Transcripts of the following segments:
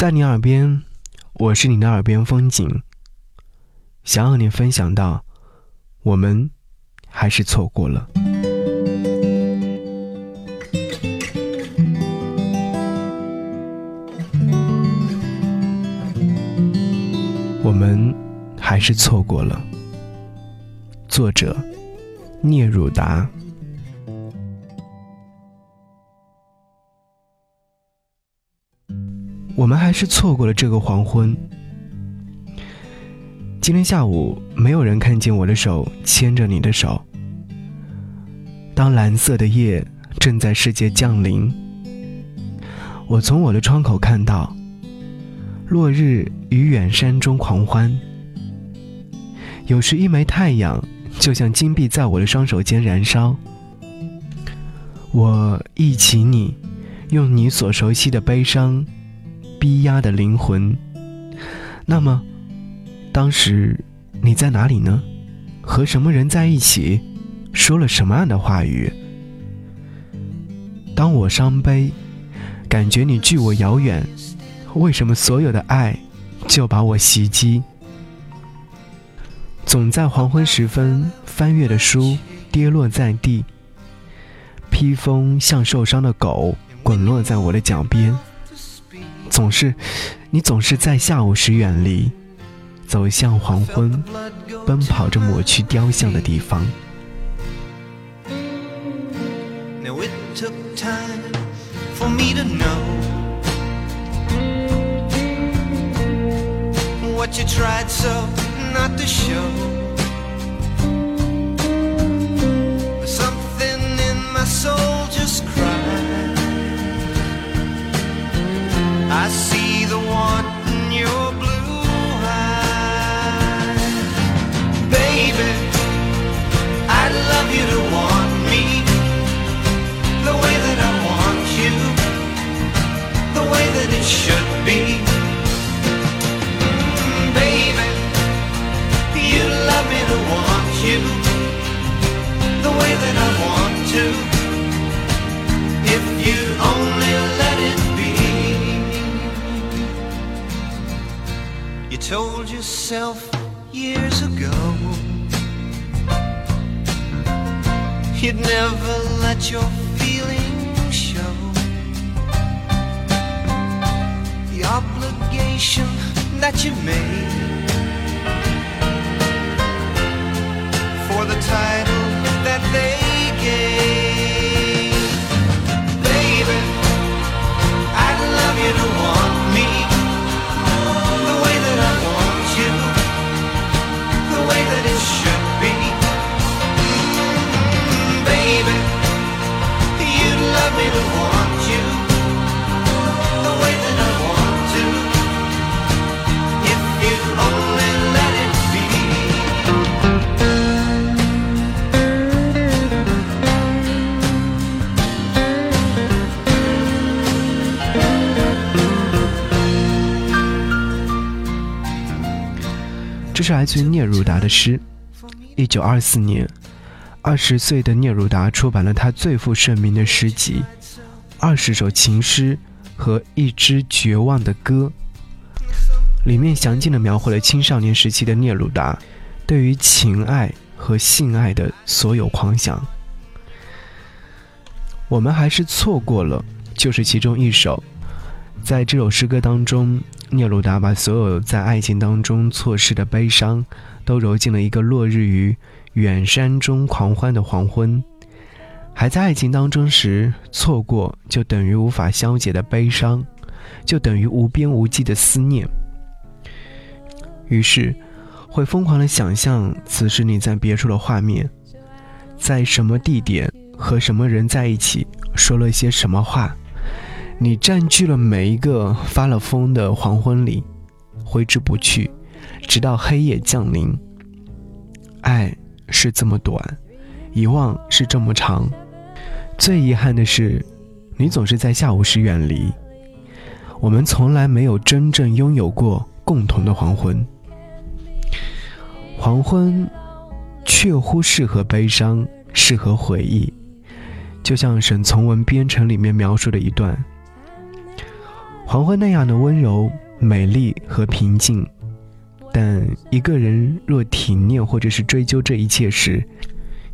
在你耳边，我是你的耳边风景。想和你分享到，我们还是错过了。我们还是错过了。作者：聂汝达。我们还是错过了这个黄昏。今天下午，没有人看见我的手牵着你的手。当蓝色的夜正在世界降临，我从我的窗口看到落日与远山中狂欢。有时一枚太阳就像金币在我的双手间燃烧。我忆起你，用你所熟悉的悲伤。逼压的灵魂。那么，当时你在哪里呢？和什么人在一起？说了什么样的话语？当我伤悲，感觉你距我遥远，为什么所有的爱就把我袭击？总在黄昏时分，翻阅的书跌落在地，披风像受伤的狗滚落在我的脚边。总是，你总是在下午时远离，走向黄昏，奔跑着抹去雕像的地方。to want you the way that I want to. If you only let it be. You told yourself years ago you'd never let your feelings show. The obligation that you made 这是来自于聂汝达的诗。一九二四年。二十岁的聂汝达出版了他最负盛名的诗集《二十首情诗和一支绝望的歌》，里面详尽的描绘了青少年时期的聂鲁达对于情爱和性爱的所有狂想。我们还是错过了，就是其中一首。在这首诗歌当中，聂鲁达把所有在爱情当中错失的悲伤，都揉进了一个落日于。远山中狂欢的黄昏，还在爱情当中时，错过就等于无法消解的悲伤，就等于无边无际的思念。于是，会疯狂的想象此时你在别处的画面，在什么地点和什么人在一起，说了些什么话。你占据了每一个发了疯的黄昏里，挥之不去，直到黑夜降临。爱。是这么短，遗忘是这么长。最遗憾的是，你总是在下午时远离。我们从来没有真正拥有过共同的黄昏。黄昏，确乎适合悲伤，适合回忆。就像沈从文《编程》里面描述的一段：黄昏那样的温柔、美丽和平静。但一个人若体念或者是追究这一切时，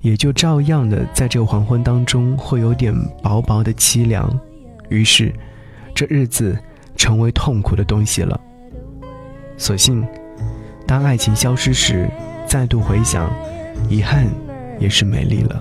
也就照样的在这个黄昏当中会有点薄薄的凄凉。于是，这日子成为痛苦的东西了。所幸，当爱情消失时，再度回想，遗憾也是美丽了。